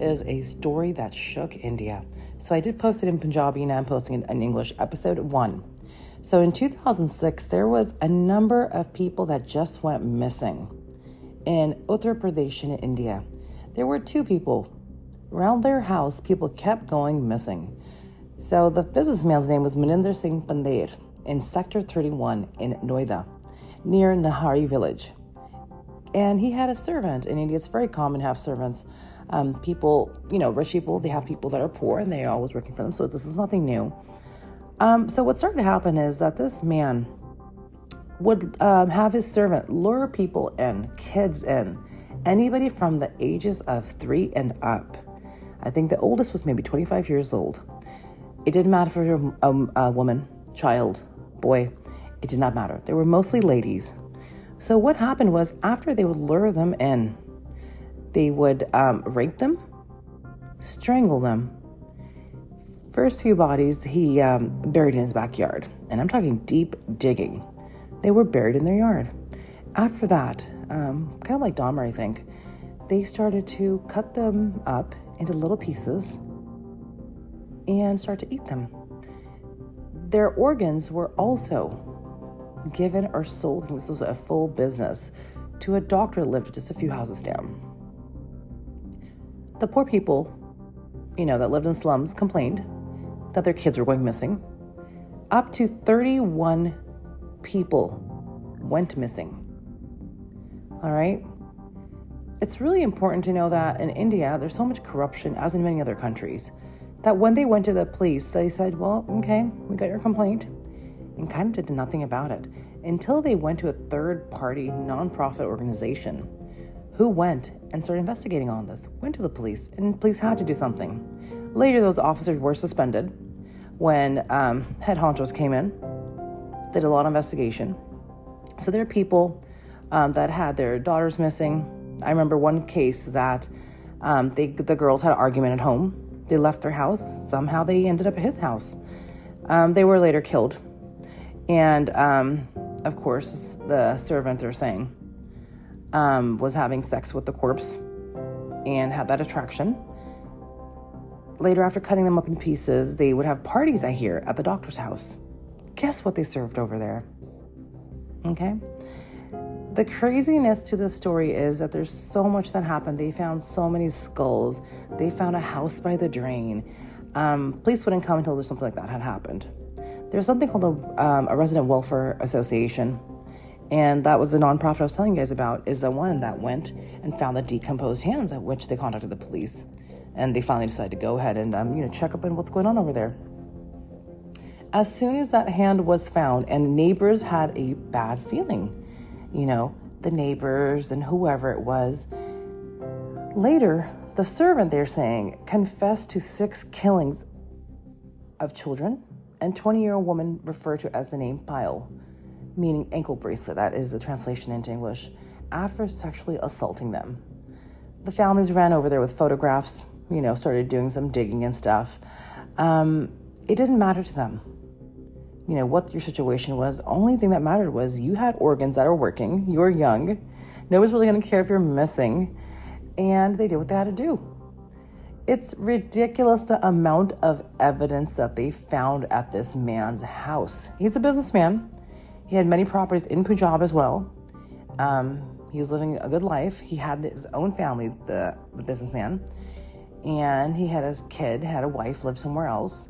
is a story that shook India. So I did post it in Punjabi and I'm posting in English, episode one. So in 2006, there was a number of people that just went missing in Uttar Pradesh in India. There were two people. Around their house, people kept going missing. So the businessman's name was Maninder Singh Pandher in Sector 31 in Noida, near Nithari village. And he had a servant in India. It's very common to have servants. Um, people, you know, rich people, they have people that are poor and they're always working for them. So this is nothing new. Um, so what started to happen is that this man would um, have his servant lure people in, kids in, anybody from the ages of three and up. I think the oldest was maybe 25 years old. It didn't matter if you were a, a woman, child, boy. It did not matter. They were mostly ladies. So what happened was after they would lure them in, they would um, rape them, strangle them. First few bodies he um, buried in his backyard, and I'm talking deep digging. They were buried in their yard. After that, um, kind of like Dahmer, I think, they started to cut them up into little pieces and start to eat them. Their organs were also given or sold, and this was a full business, to a doctor lived just a few houses down. The poor people, you know, that lived in slums complained that their kids were going missing. Up to 31 people went missing. All right? It's really important to know that in India, there's so much corruption, as in many other countries, that when they went to the police, they said, Well, okay, we got your complaint and kind of did nothing about it until they went to a third party nonprofit organization who went and started investigating on this, went to the police, and police had to do something. Later, those officers were suspended when um, head honchos came in, did a lot of investigation. So there are people um, that had their daughters missing. I remember one case that um, they, the girls had an argument at home. They left their house. Somehow they ended up at his house. Um, they were later killed and um, of course, the servant they're saying um, was having sex with the corpse and had that attraction. Later, after cutting them up in pieces, they would have parties, I hear, at the doctor's house. Guess what they served over there? Okay. The craziness to this story is that there's so much that happened. They found so many skulls. They found a house by the drain. Um, police wouldn't come until there's something like that had happened. There's something called a, um, a resident welfare association, and that was the nonprofit I was telling you guys about. Is the one that went and found the decomposed hands, at which they contacted the police, and they finally decided to go ahead and um, you know check up on what's going on over there. As soon as that hand was found, and neighbors had a bad feeling, you know, the neighbors and whoever it was. Later, the servant, they're saying, confessed to six killings of children and 20 year old woman referred to as the name Payal, meaning ankle bracelet, that is the translation into English, after sexually assaulting them. The families ran over there with photographs, you know, started doing some digging and stuff. Um, it didn't matter to them, you know, what your situation was. Only thing that mattered was you had organs that are working, you're young, nobody's really to care if you're missing, and they did what they had to do. It's ridiculous the amount of evidence that they found at this man's house. He's a businessman. He had many properties in Punjab as well. Um, he was living a good life. He had his own family, the, the businessman, and he had a kid, had a wife, lived somewhere else.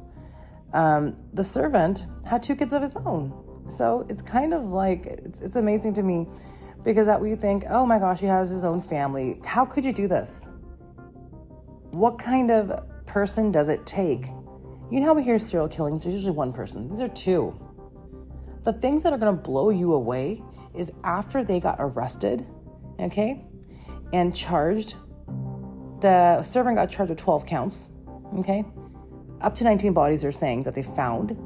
Um, the servant had two kids of his own. So it's kind of like, it's, it's amazing to me because that we think, oh my gosh, he has his own family. How could you do this? what kind of person does it take? You know how we hear serial killings, there's usually one person. These are two. The things that are gonna blow you away is after they got arrested, okay, and charged. The servant got charged with 12 counts, okay? Up to 19 bodies are saying that they found.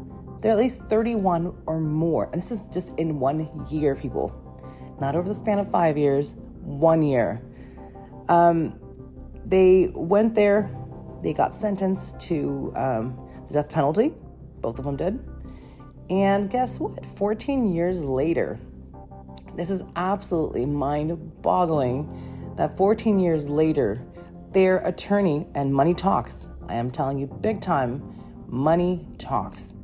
There are at least 31 or more. And this is just in one year, people. Not over the span of five years, one year. Um, they went there, they got sentenced to um, the death penalty. Both of them did. And guess what? 14 years later, this is absolutely mind boggling that 14 years later, Their attorney and money talks. I am telling you, big time, money talks.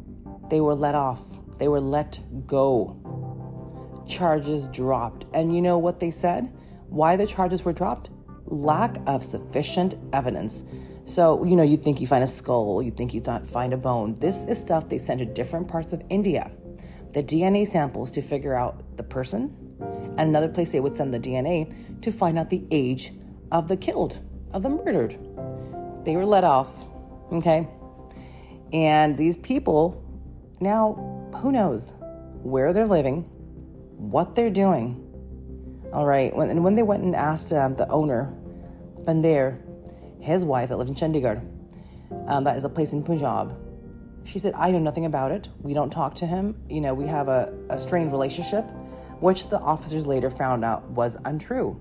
They were let off. They were let go. Charges dropped. And you know what they said? Why the charges were dropped? Lack of sufficient evidence. So, you know, you think you find a skull, you think you find a bone. This is stuff they sent to different parts of India. The DNA samples to figure out the person, and another place they would send the DNA to find out the age of the killed, of the murdered. They were let off, okay? And these people, now, who knows where they're living, what they're doing. All right, when, and when they went and asked um, the owner, Pandher, his wife that lived in Chandigarh, um, that is a place in Punjab, she said, I know nothing about it. We don't talk to him. You know, we have a, a strained relationship, which the officers later found out was untrue.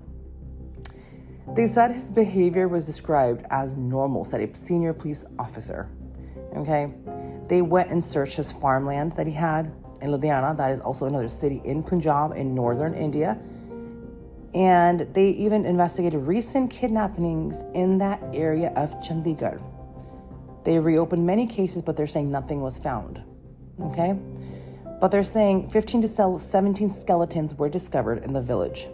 They said his behavior was described as normal, said a senior police officer. Okay? They went and searched his farmland that he had in Ludhiana, that is also another city in Punjab in northern India. And they even investigated recent kidnappings in that area of Chandigarh. They reopened many cases, but they're saying nothing was found. Okay? But they're saying 15 to 17 skeletons were discovered in the village.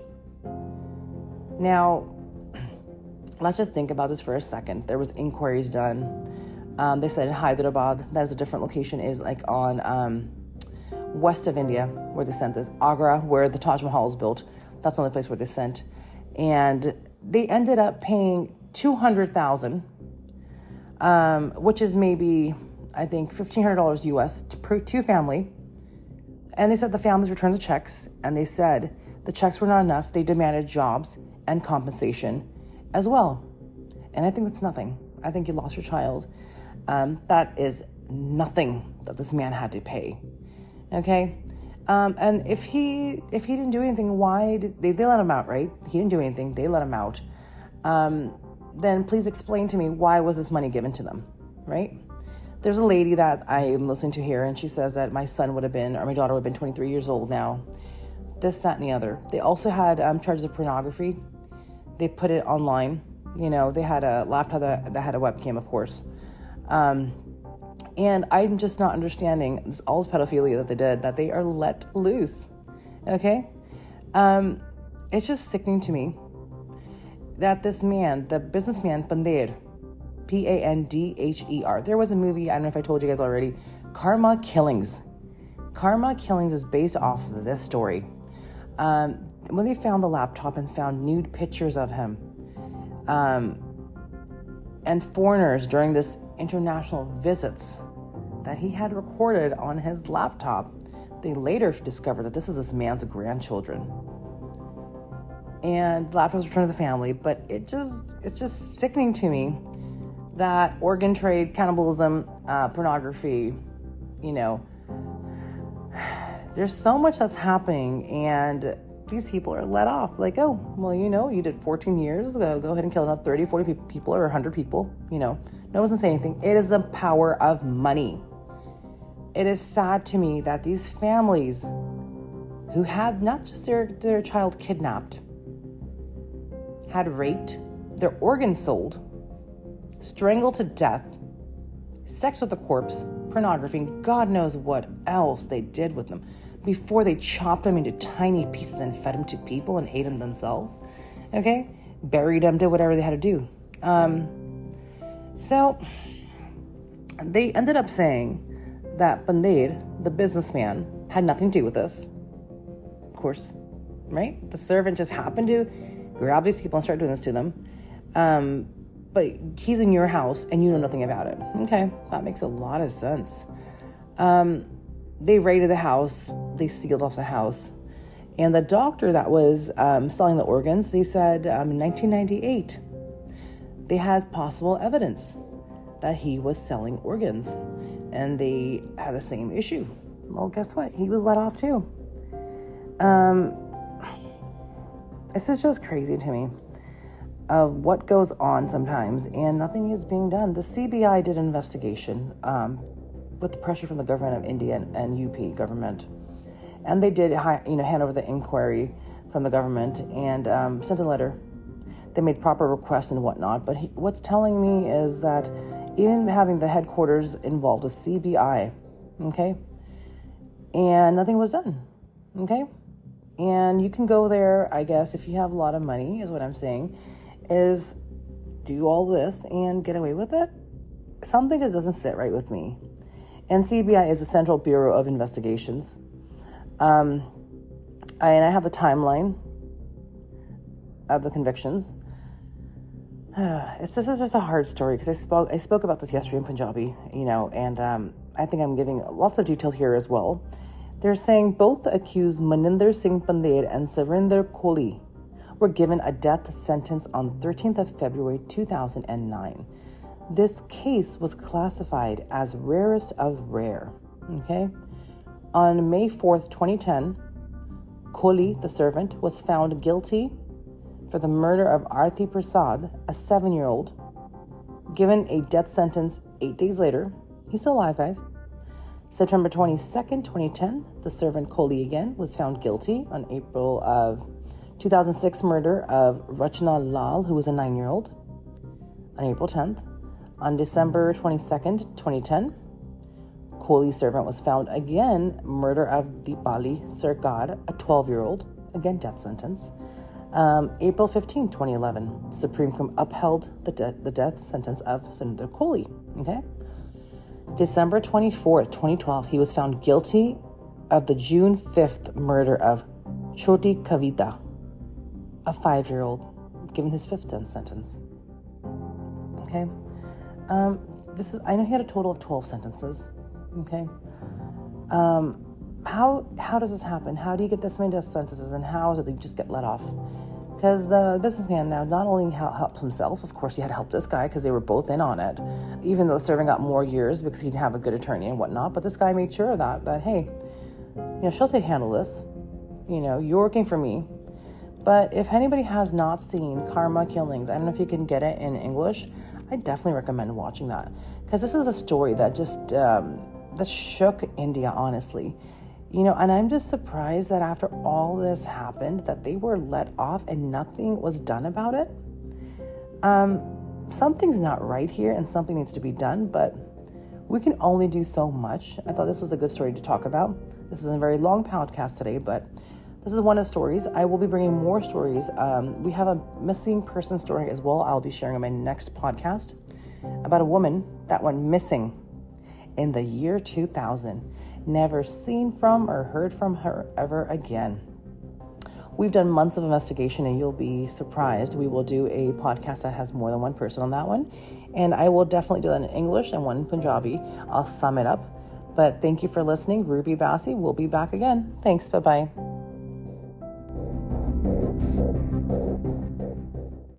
Now, let's just think about this for a second. There was inquiries done. Um, they said in Hyderabad, that is a different location, is like on um, west of India where they sent this. Agra, where the Taj Mahal is built, that's the only place where they sent. And they ended up paying 200,000 um, which is maybe, I think, $1,500 US to per two family. And they said the families returned the checks, and they said the checks were not enough. They demanded jobs and compensation as well. And I think that's nothing. I think you lost your child. Um, that is nothing that this man had to pay. Okay? Um, and if he if he didn't do anything, why did they, they let him out, right? He didn't do anything. They let him out. Um, then please explain to me why was this money given to them, right? There's a lady that I am listening to here, and she says that my son would have been, or my daughter would have been 23 years old now. This, that, and the other. They also had um, charges of pornography. They put it online. You know, they had a laptop that, that had a webcam, of course. Um, and I'm just not understanding this, all this pedophilia that they did, that they are let loose. Okay? Um, it's just sickening to me that this man, the businessman Pandher, P A N D H E R, there was a movie, I don't know if I told you guys already, Karma Killings. Karma Killings is based off of this story. Um, when they found the laptop and found nude pictures of him, um, and foreigners during this international visits that he had recorded on his laptop, they later discovered that this is this man's grandchildren and the laptops returned to the family. But it just it's just sickening to me that organ trade, cannibalism, uh, pornography, you know, there's so much that's happening, and these people are let off. Like, oh, well, you know, you did 14 years ago. Go ahead and kill another 30, 40 people or 100 people. You know, no one's saying anything. It is the power of money. It is sad to me that these families who had not just their, their child kidnapped, had raped, their organs sold, strangled to death, sex with the corpse, pornography, and God knows what else they did with them before they chopped them into tiny pieces and fed them to people and ate them themselves. Okay? Buried them, did whatever they had to do. Um, so they ended up saying that Pandher, the businessman, had nothing to do with this. Of course, right? The servant just happened to grab these people and start doing this to them. Um, but he's in your house and you know nothing about it. Okay, that makes a lot of sense. Um, they raided the house, they sealed off the house. And the doctor that was um, selling the organs, they said um, in 1998, they had possible evidence that he was selling organs. And they had the same issue. Well, guess what? He was let off too. Um, this is just crazy to me of what goes on sometimes, and nothing is being done. The CBI did an investigation um, with the pressure from the government of India and, and UP government, and they did, you know, hand over the inquiry from the government and um, sent a letter they made proper requests and whatnot. But he, what's telling me is that even having the headquarters involved, a CBI, okay, and nothing was done, okay. And you can go there, I guess, if you have a lot of money, is what I'm saying, is do all this and get away with it. Something just doesn't sit right with me. And CBI is the Central Bureau of Investigations. Um, I, and I have the timeline of the convictions. It's this is just a hard story because I spoke I spoke about this yesterday in Punjabi, you know, and um, I think I'm giving lots of detail here as well. They're saying both the accused Maninder Singh Pandher and Surinder Koli were given a death sentence on 13th of February 2009. This case was classified as rarest of rare. Okay, on May 4th, 2010, Kohli, the servant, was found guilty for the murder of Arti Prasad, a seven year old, given a death sentence eight days later. He's still alive, guys. September 22nd, 2010, the servant Koli again was found guilty on April of 2006 murder of Rachna Lal, who was a nine year old, on April 10th. On December 22nd, 2010, Koli's servant was found again murder of Deepali Sarkar, a 12 year old, again death sentence. Um, April 15, 2011, Supreme Court upheld the, de- the death sentence of Surinder Koli. Okay. December 24th, 2012, he was found guilty of the June 5th murder of Choti Kavita, a five year old, given his fifth death sentence. Okay. Um, this is, I know he had a total of 12 sentences. Okay. Um, how how does this happen? How do you get this many death sentences, and how is it you just get let off? Because the businessman now not only helped himself, of course, he had to help this guy because they were both in on it. Even though Serving got more years because he'd have a good attorney and whatnot, but this guy made sure that that hey, you know, she'll take handle this. You know, you're working for me. But if anybody has not seen Karma Killings, I don't know if you can get it in English. I definitely recommend watching that because this is a story that just um, that shook India, honestly. You know, and I'm just surprised that after all this happened, that they were let off and nothing was done about it. Um, something's not right here, and something needs to be done. But we can only do so much. I thought this was a good story to talk about. This is a very long podcast today, but this is one of the stories. I will be bringing more stories. Um, we have a missing person story as well. I'll be sharing in my next podcast about a woman that went missing in the year 2000, never seen from or heard from her ever again. We've done months of investigation, and you'll be surprised. We will do a podcast that has more than one person on that one. And I will definitely do that in English and one in Punjabi. I'll sum it up. But thank you for listening. Ruby Bassi will be back again. Thanks. Bye bye.